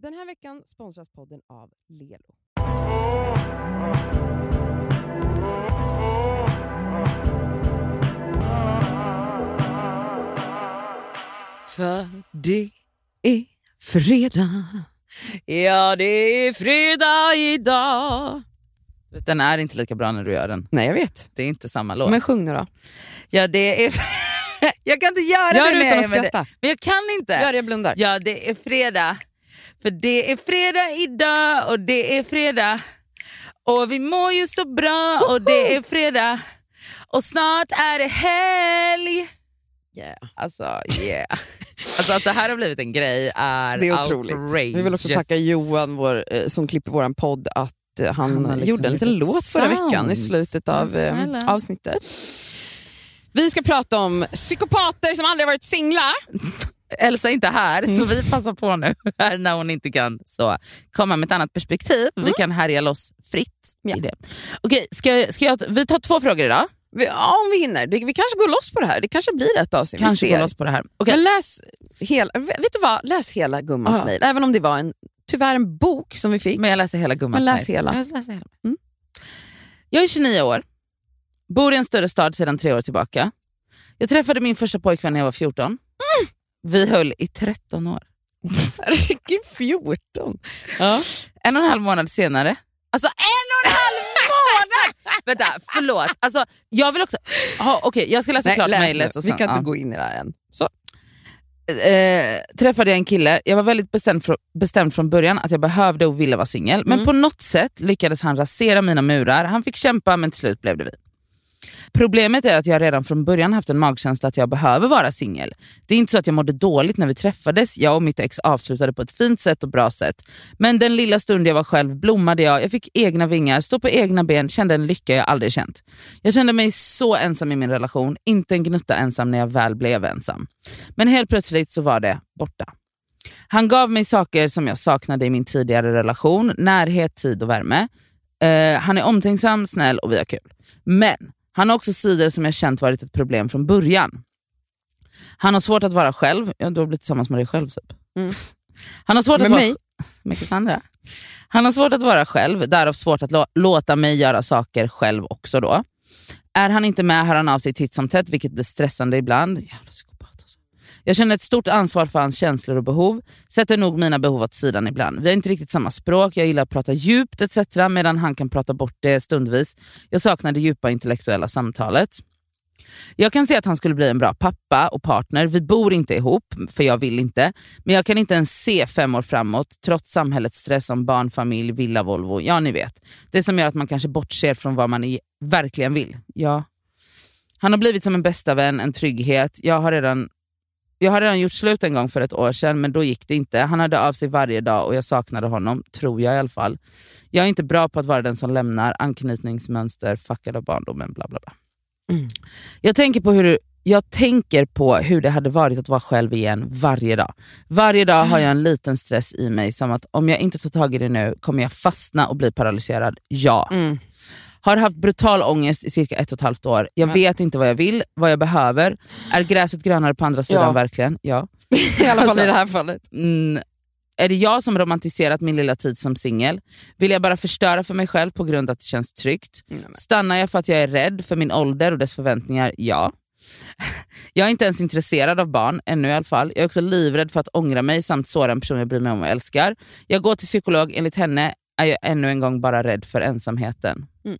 Den här veckan sponsras podden av Lelo. För det är fredag. Ja, det är fredag idag. Den är inte lika bra när du gör den. Nej, jag vet. Det är inte samma låt. Men sjung nu då. Ja, det är... jag kan inte göra Gör det utan att skratta. Men jag kan inte. Gör det, jag blundar. Ja, det är fredag. För det är fredag idag och det är fredag. Och vi mår ju så bra och det är fredag. Och snart är det helg. Yeah. Alltså, yeah. Alltså att det här har blivit en grej är, Det är otroligt. outrageous. Vi vill också tacka Johan vår, eh, som klipper vår podd att eh, han, Han liksom gjorde en liten lite låt förra veckan i slutet av eh, avsnittet. Vi ska prata om psykopater som aldrig varit singlar. Elsa är inte här, så Mm. vi passar på nu när hon inte kan så komma med ett annat perspektiv. Vi kan härja loss fritt Mm. Ja. i det. Okej, ska, ska jag, vi tar två frågor idag. Ja, om vi hinner. Vi kanske går loss på det här. Det kanske blir ett avsnitt. Kanske vi gå ser. loss på det här. Okej. Men läs hela, vet du vad? Läs hela gummans Ja. mejl. Även om det var en, tyvärr en bok som vi fick. Men jag läser hela gummans mejl. hela. Jag läser hela. Mm. Jag är 29 år, bor i en större stad sedan tre år tillbaka. Jag träffade min första pojkvän när jag var 14. Mm. Vi höll i 13 år. Herregud, 14. Ja. En och en halv månad senare, alltså en och en halv månad! Vänta, förlåt. Alltså, jag vill också... Ha, Okej, jag ska läsa klart läs mejlet. Vi kan inte ja. gå in i det här än. Så. eh, träffade jag en kille, jag var väldigt bestämd, fr- bestämd från början att jag behövde och ville vara singel. Men Mm. på något sätt lyckades han rasera mina murar. Han fick kämpa men till slut blev det vi. Problemet är att jag redan från början haft en magkänsla att jag behöver vara singel. Det är inte så att jag mådde dåligt när vi träffades, jag och mitt ex avslutade på ett fint sätt och bra sätt. Men den lilla stund jag var själv blommade jag, jag fick egna vingar, stod på egna ben, kände en lycka jag aldrig känt. Jag kände mig så ensam i min relation, inte en gnutta ensam när jag väl blev ensam. Men helt plötsligt så var det borta. Han gav mig saker som jag saknade i min tidigare relation, närhet, tid och värme. Uh, han är omtänksam, snäll och vi har kul. Men han har också sidor som jag känt varit ett problem från början. Han har svårt att vara själv, ja, du har blivit tillsammans med dig själv typ. Mm. Han har svårt Med att vara mig? med Cassandra. Han har svårt att vara själv, därav svårt att lå- låta mig göra saker själv också då. Är han inte med hör han av sig titt som tätt, vilket blir stressande ibland. Jävla. Jag känner ett stort ansvar för hans känslor och behov, sätter nog mina behov åt sidan ibland. Vi har inte riktigt samma språk, jag gillar att prata djupt etc. medan han kan prata bort det stundvis. Jag saknar det djupa intellektuella samtalet. Jag kan se att han skulle bli en bra pappa och partner. Vi bor inte ihop, för jag vill inte. Men jag kan inte ens se fem år framåt, trots samhällets stress om barn, familj, villa, Volvo. Ja, ni vet. Det som gör att man kanske bortser från vad man verkligen vill. Ja. Han har blivit som en bästa vän, en trygghet. Jag har redan jag har redan gjort slut en gång för ett år sedan, men då gick det inte. Han hörde av sig varje dag och jag saknade honom, tror jag i alla fall. Jag är inte bra på att vara den som lämnar, anknytningsmönster, fuckad av barndomen, bla bla bla. Jag tänker på hur jag tänker på hur det hade varit att vara själv igen varje dag. Varje dag har jag en liten stress i mig som att om jag inte tar tag i det nu kommer jag fastna och bli paralyserad. Ja. Mm. Har haft brutal ångest i cirka ett och ett halvt år. Jag Men- vet inte vad jag vill, vad jag behöver. Är gräset grönare på andra sidan Ja. verkligen? Ja. I alla fall Alltså- i det här fallet. Mm, är det jag som romantiserat min lilla tid som singel? Vill jag bara förstöra för mig själv på grund av att det känns tryggt? Men- Stannar jag för att jag är rädd för min ålder och dess förväntningar? Ja. Jag är inte ens intresserad av barn, ännu i alla fall. Jag är också livrädd för att ångra mig samt såra en person jag bryr mig om och älskar. Jag går till psykolog, enligt henne är jag ännu en gång bara rädd för ensamheten. Mm.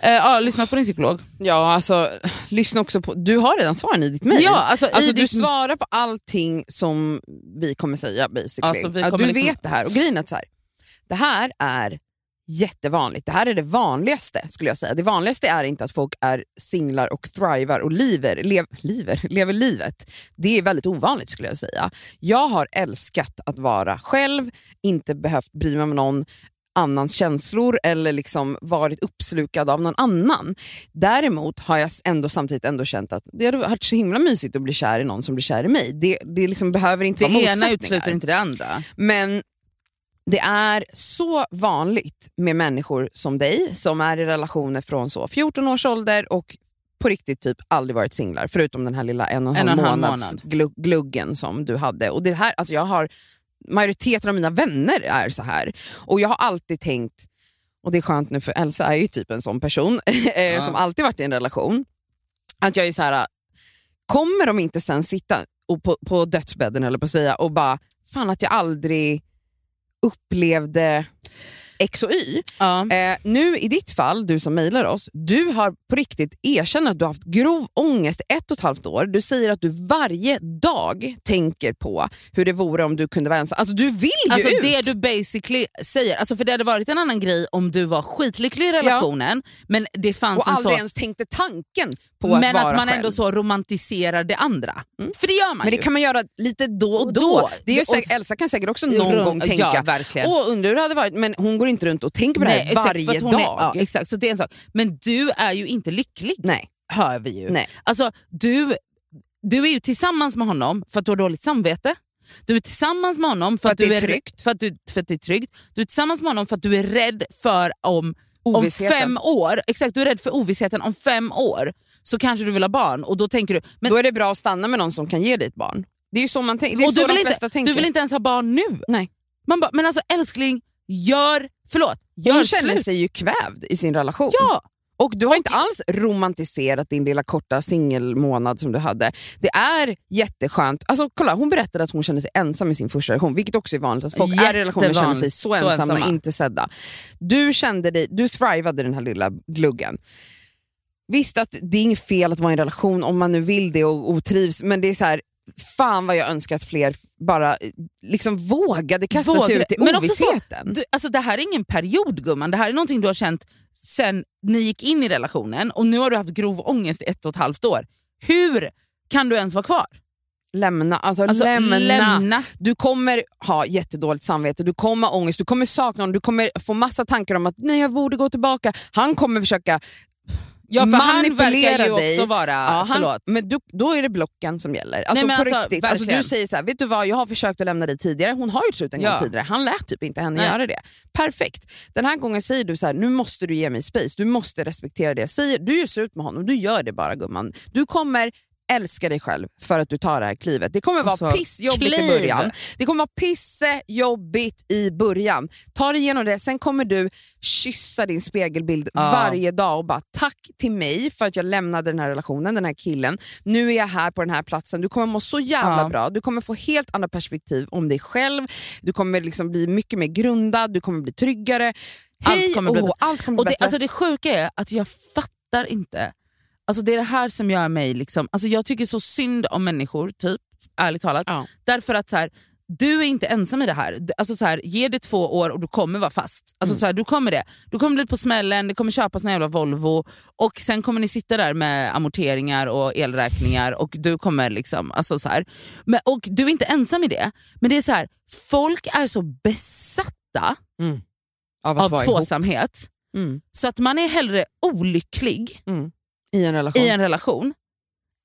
Eh, ja, lyssna på din psykolog. Ja, alltså, lyssna också på... Du har redan svaren i ditt mejl. Ja, alltså, Alltså, du ditt- svarar på allting som vi kommer säga basically. Alltså, kommer du liksom- vet det här. Och grejen är så här, det här är jättevanligt. Det här är det vanligaste skulle jag säga. Det vanligaste är inte att folk är singlar och thrivar och lever, lev, lever, lever livet. Det är väldigt ovanligt skulle jag säga. Jag har älskat att vara själv, inte behövt bry mig om någon annans känslor eller liksom varit uppslukad av någon annan. Däremot har jag ändå samtidigt ändå känt att det hade varit så himla mysigt att bli kär i någon som blir kär i mig. Det, det liksom behöver inte Det vara ena motsättningar. utesluter inte det andra. Men det är så vanligt med människor som dig som är i relationer från så 14 års ålder och på riktigt typ aldrig varit singlar förutom den här lilla en och en, En halv månads månad. glu- gluggen som du hade. Och det här, alltså jag har majoriteten av mina vänner är så här. Och jag har alltid tänkt, och det är skönt nu för Elsa är ju typ en sån person eh, Ja. som alltid varit i en relation, att jag är så här, kommer de inte sen sitta och på, på dödsbädden eller på säga och bara, fan att jag aldrig upplevde X och Y. Ja. Eh, nu i ditt fall, du som mejlar oss, du har på riktigt erkänt att du har haft grov ångest i ett och ett halvt år. Du säger att du varje dag tänker på hur det vore om du kunde vara ensam. Alltså du vill ju Alltså ut! det du basically säger, alltså för det hade varit en annan grej om du var skitlycklig i relationen men det fanns och en aldrig så, ens tänkte tanken på att men vara att man själv. ändå så romantiserar det andra. För det gör man Men det ju. kan man göra lite då och Och då. då. Det är ju Och- säkert, Elsa kan säkert också någon Runt- gång ja, tänka, verkligen. åh undrar hur det hade varit, men hon går inte runt och tänker på det här exakt, varje hon dag. Är, ja, exakt, så det är en sak. Men du är ju inte lycklig, Nej. hör vi ju. Nej. Alltså, du, du är ju tillsammans med honom för att du har dåligt samvete. Du är tillsammans med honom för, För att du det är tryggt. För att, du, för att det är tryggt. Du är tillsammans med honom för att du är rädd för om, om fem år, exakt du är rädd för ovissheten om fem år så kanske du vill ha barn och då tänker du, men Då är det bra att stanna med någon som kan ge dig ett barn. Det är ju så, man tänker. Det är så du, de vill flesta inte, tänker. du vill inte ens ha barn nu. Nej. Man bara, men alltså älskling, gör, förlåt, gör Hon känner slut. sig ju kvävd i sin relation. Ja, Och du har inte alls romantiserat din lilla korta singelmånad som du hade. Det är jätteskönt. Alltså, kolla, hon berättade att hon kände sig ensam i sin första relation, vilket också är vanligt. Att folk är i relationer känner sig så. Så ensamma, ensamma. inte sedda. Du kände dig, du thrivade den här lilla gluggen. Visst att det är inget fel att vara i en relation om man nu vill det och, och trivs, men det är så här, fan vad jag önskar att fler bara eh, liksom vågade kasta sig Vågade. ut i Men också så- ovissheten. Du, alltså det här är ingen period gumman, det här är någonting du har känt sen ni gick in i relationen och nu har du haft grov ångest i ett och ett halvt år. Hur kan du ens vara kvar? Lämna, alltså, Alltså, lämna. lämna. Du kommer ha jättedåligt samvete, du kommer ha ångest, du kommer sakna honom, du kommer få massa tankar om att nej jag borde gå tillbaka. Han kommer försöka Ja för han manipulera verkar ju dig. också vara, Ja, han, men du, då är det blocken som gäller. Alltså Nej, på alltså, riktigt. Alltså, du säger så här, vet du vad, jag har försökt att lämna dig tidigare, hon har gjort slut en Ja. gång tidigare, han lät typ inte henne Nej. göra det. Perfekt. Den här gången säger du så här, nu måste du ge mig space, du måste respektera det jag säger. Du gör slut med honom, du gör det bara gumman. Du kommer älska dig själv för att du tar det här klivet. Det kommer vara Alltså, pissjobbigt kliv. i början. Det kommer vara pissejobbigt i början. Ta dig igenom det, sen kommer du kyssa din spegelbild Ja. varje dag och bara tack till mig för att jag lämnade den här relationen, den här killen. Nu är jag här på den här platsen. Du kommer må så jävla Ja. bra. Du kommer få helt andra perspektiv om dig själv. Du kommer liksom bli mycket mer grundad, du kommer bli tryggare. Allt Hej kommer bli hå, allt kommer bli Och det, bättre. alltså det sjuka är att jag fattar inte. Alltså det är det här som gör mig... Liksom, alltså jag tycker så synd om människor, typ, ärligt talat. Ja. Därför att så här, du är inte ensam i det här. Alltså så här. Ge det två år och du kommer vara fast. Alltså Mm. så här, du kommer det. Du kommer bli på smällen, det kommer köpas en jävla Volvo och sen kommer ni sitta där med amorteringar och elräkningar och du kommer liksom... Alltså så här. Men, och du är inte ensam i det. Men det är så här, folk är så besatta av att av ihop. tvåsamhet Mm. så att man är hellre olycklig Mm. I en relation. i en relation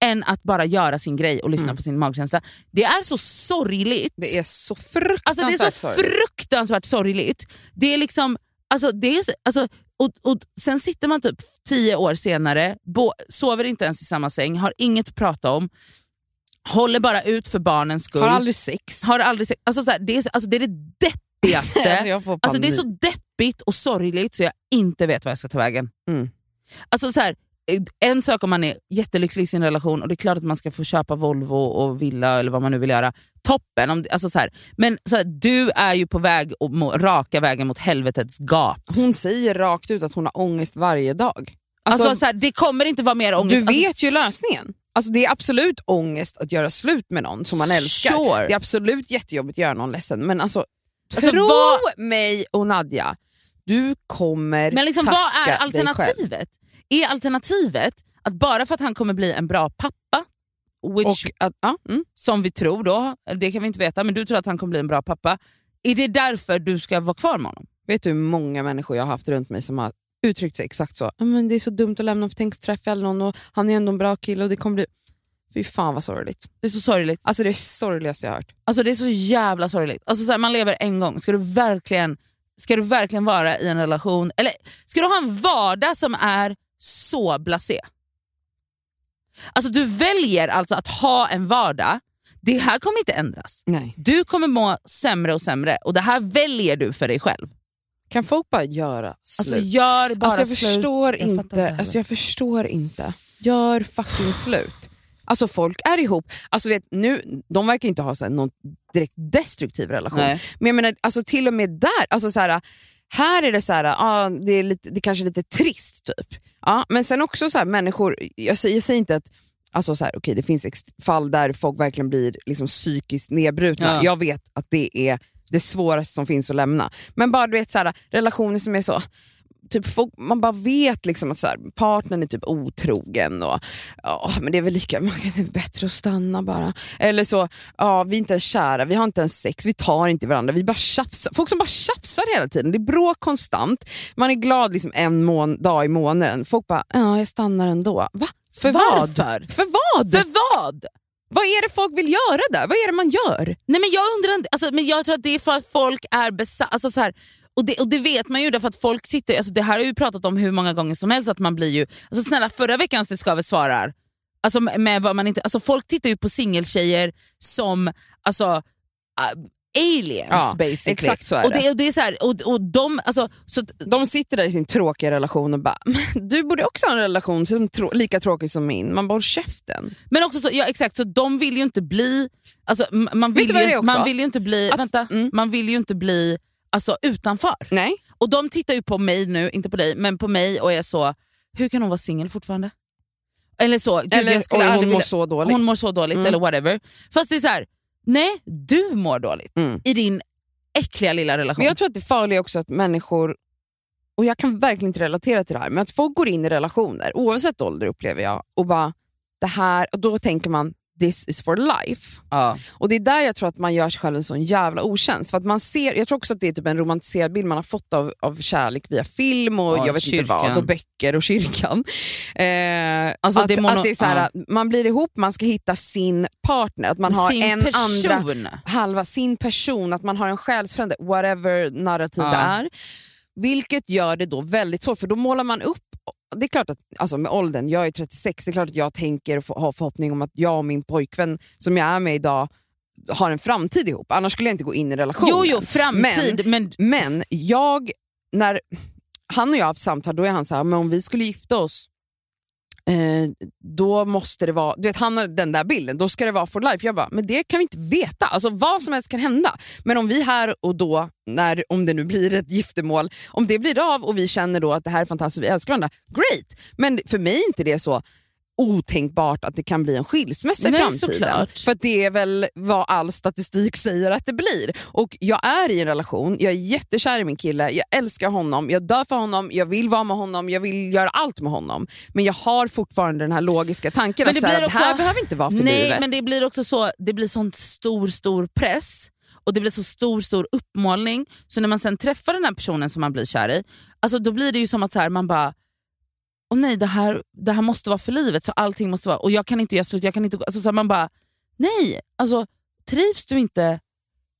än att bara göra sin grej och lyssna Mm. på sin magkänsla. Det är så sorgligt. Det är så fruktansvärt alltså det är så sorgligt. fruktansvärt sorgligt. Det är liksom, alltså det är, så- alltså, och, och sen sitter man typ tio år senare, bo, sover inte ens i samma säng, har inget att prata om, håller bara ut för barnens skull. Har aldrig sex. har aldrig se- alltså, så här, det, är, så- alltså, det är det deppigaste. Alltså, Alltså det är så deppigt och sorgligt så jag inte vet vad jag ska ta vägen. Mm. Alltså så här, en sak om man är jättelycklig i sin relation och det är klart att man ska få köpa Volvo och villa eller vad man nu vill göra. Toppen! Om, alltså så här, men så här, du är ju på väg och raka vägen mot helvetets gap. Hon säger rakt ut att hon har ångest varje dag. Alltså, Alltså, så här, det kommer inte vara mer ångest. du Alltså, vet ju lösningen. Alltså, det är absolut ångest att göra slut med någon som man älskar. Sure. Det är absolut jättejobbigt att göra någon ledsen. Men alltså, Alltså, tro vad- mig och Nadja, du kommer men liksom, tacka vad är alternativet? Är alternativet att bara för att han kommer bli en bra pappa, which Och att, ja, mm. som vi tror då, det kan vi inte veta, men du tror att han kommer bli en bra pappa. Är det därför du ska vara kvar med honom? Vet du hur många människor jag har haft runt mig som har uttryckt sig exakt så? "Ja, Men det är så dumt att lämna honom för tänk så träffar jag någon och han är ändå en bra kille och det kommer bli... Fy fan vad sorgligt. Det är så sorgligt. Alltså det är sorgligaste jag har hört. Alltså det är så jävla sorgligt. Alltså så här, man lever en gång, ska du verkligen Ska du verkligen vara i en relation, eller ska du ha en vardag som är så blasé? Alltså du väljer alltså att ha en vardag Det här kommer inte ändras. Nej. Du kommer må sämre och sämre och det här väljer du för dig själv. Kan folk bara göra slut? Alltså gör bara Alltså jag slut. förstår Jag inte, heller. alltså jag förstår inte. Gör fucking slut. Alltså folk är ihop, alltså vet, nu, de verkar inte ha så här, någon direkt destruktiv relation. Nej. Men jag menar, alltså till och med där, alltså så här, här är det så här, ah, det, är lite, det kanske är lite trist typ. Ja, men sen också så här, människor, jag säger, jag säger inte att Alltså så här, okay, det finns fall där folk verkligen blir liksom psykiskt nedbrutna. Ja. Jag vet att det är det svåraste som finns att lämna. Men bara du vet så här, relationer som är så Typ folk, man bara vet liksom att så här, partnern är typ otrogen och ja, men det är väl lika det är bättre att stanna bara. Eller så, ja, vi är inte ens kära, vi har inte ens sex, vi tar inte varandra, vi bara tjafsar. Folk som bara tjafsar hela tiden, det är bråk konstant, man är glad liksom en mån, dag i månaden. Folk bara, ja jag stannar ändå. Va? För vad? Varför? För vad? För vad? Vad är det folk vill göra där? Vad är det man gör? Nej men jag undrar alltså, men jag tror att det är för att folk är besatta. Alltså, så här, och, det, och det vet man ju därför att folk sitter, alltså, det här har ju pratat om hur många gånger som helst, att man blir ju, alltså snälla förra veckans Det ska väl svarar, alltså, med vad man inte, alltså, folk tittar ju på singeltjejer som alltså, aliens Ja, basically. exakt så är och det. det. Och det är så här, och, och de, alltså, så, De sitter där i sin tråkiga relation och bara, "Men du borde också ha en relation som trå- lika tråkig som min. Man bara, käften. men också så, ja, exakt, så de vill ju inte bli, alltså, man, vill ju, man vill ju inte bli, Att- vänta, mm. man vill ju inte bli alltså, utanför. Nej. Och de tittar ju på mig nu, inte på dig, men på mig och är så, hur kan hon vara singel fortfarande? Eller så, gud, Eller jag skulle hon aldrig mår vilja- så dåligt. hon mår så dåligt Mm. eller whatever. Fast det är så här, nej du mår dåligt Mm. i din äckliga lilla relation. Men jag tror att det farliga också att människor, och jag kan verkligen inte relatera till det här, men att folk går in i relationer, oavsett ålder upplever jag, och bara, det här, och då tänker man this is for life. ja. Och det är där jag tror att man gör sig själv en sån jävla otjänst. För att man ser, jag tror också att det är typ en romantiserad bild man har fått av, av kärlek via film och Ja, jag vet inte vad, och böcker och kyrkan. Eh, Alltså, att, det mono- att det är så här, man blir ihop, man ska hitta sin partner, att man har Sin en person. andra halva, sin person, att man har en själsfrände, whatever narrativ det är. Vilket gör det då väldigt svårt, för då målar man upp det är klart att alltså med åldern, jag är 36, det är klart att jag tänker och har förhoppning om att jag och min pojkvän som jag är med idag har en framtid ihop. Annars skulle jag inte gå in i relationen. Jo, jo, framtid. Men, Men jag, när han och jag har haft samtal, då är han så här, men om vi skulle gifta oss, eh, då måste det vara, du vet han har den där bilden, då ska det vara for life. Jag bara, men det kan vi inte veta, alltså vad som helst kan hända. Men om vi här och då, när, om det nu blir ett giftermål, om det blir av och vi känner då att det här är fantastiskt, vi älskar varandra, great. Men för mig är inte det så otänkbart att det kan bli en skilsmässa i Nej, framtiden. såklart. För att det är väl vad all statistik säger att det blir. Och jag är i en relation, jag är jättekär i min kille, jag älskar honom, jag dör för honom, jag vill vara med honom, jag vill göra allt med honom. Men jag har fortfarande den här logiska tanken Men att det här, blir att det här också- behöver inte vara för nej, livet. men det blir också så, det blir sån stor, stor press och det blir så stor, stor uppmålning. Så när man sen träffar den här personen som man blir kär i, alltså då blir det ju som att så här, man bara Åh nej, det här, det här måste vara för livet, så allting måste vara... Och jag kan inte göra slut, jag kan inte... gå- Alltså så man bara, nej, alltså trivs du inte...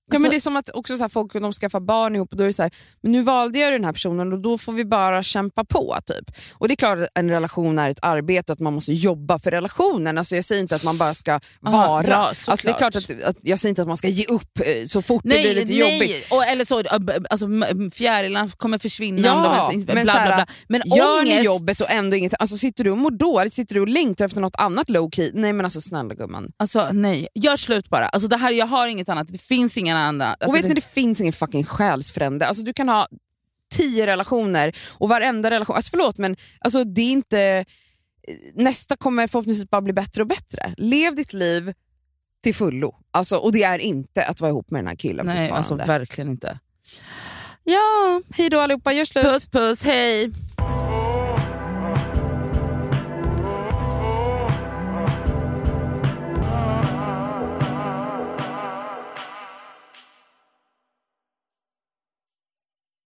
Ja, Alltså, men det är som att också så här, folk de skaffar barn ihop och då är det så här, men nu valde jag den här personen och då får vi bara kämpa på. typ. Och Det är klart att en relation är ett arbete och att man måste jobba för relationen. Alltså, jag säger inte att man bara ska vara. ja, alltså, det är klart att, att, jag säger inte att man ska ge upp eh, så fort det Nej, blir lite nej. jobbigt. Och, eller så, alltså, fjärilarna kommer försvinna. Ja, om de bla, men bla, här, bla. men Gör ni jobbet och ändå inget, alltså sitter du och mår dåligt, sitter du och längtar efter något annat low key? Nej men alltså snälla gumman. Alltså nej, gör slut bara. Alltså, det här, jag har inget annat, det finns ingen annan. Alltså, och vet det, ni, det finns ingen fucking själsfrände. Alltså, du kan ha tio relationer och varenda relation, alltså förlåt men alltså, det är inte, nästa kommer förhoppningsvis bara bli bättre och bättre. Lev ditt liv till fullo. Alltså, och det är inte att vara ihop med den här killen nej, alltså verkligen inte. Ja, Hej då allihopa, gör slut. puss puss, hej.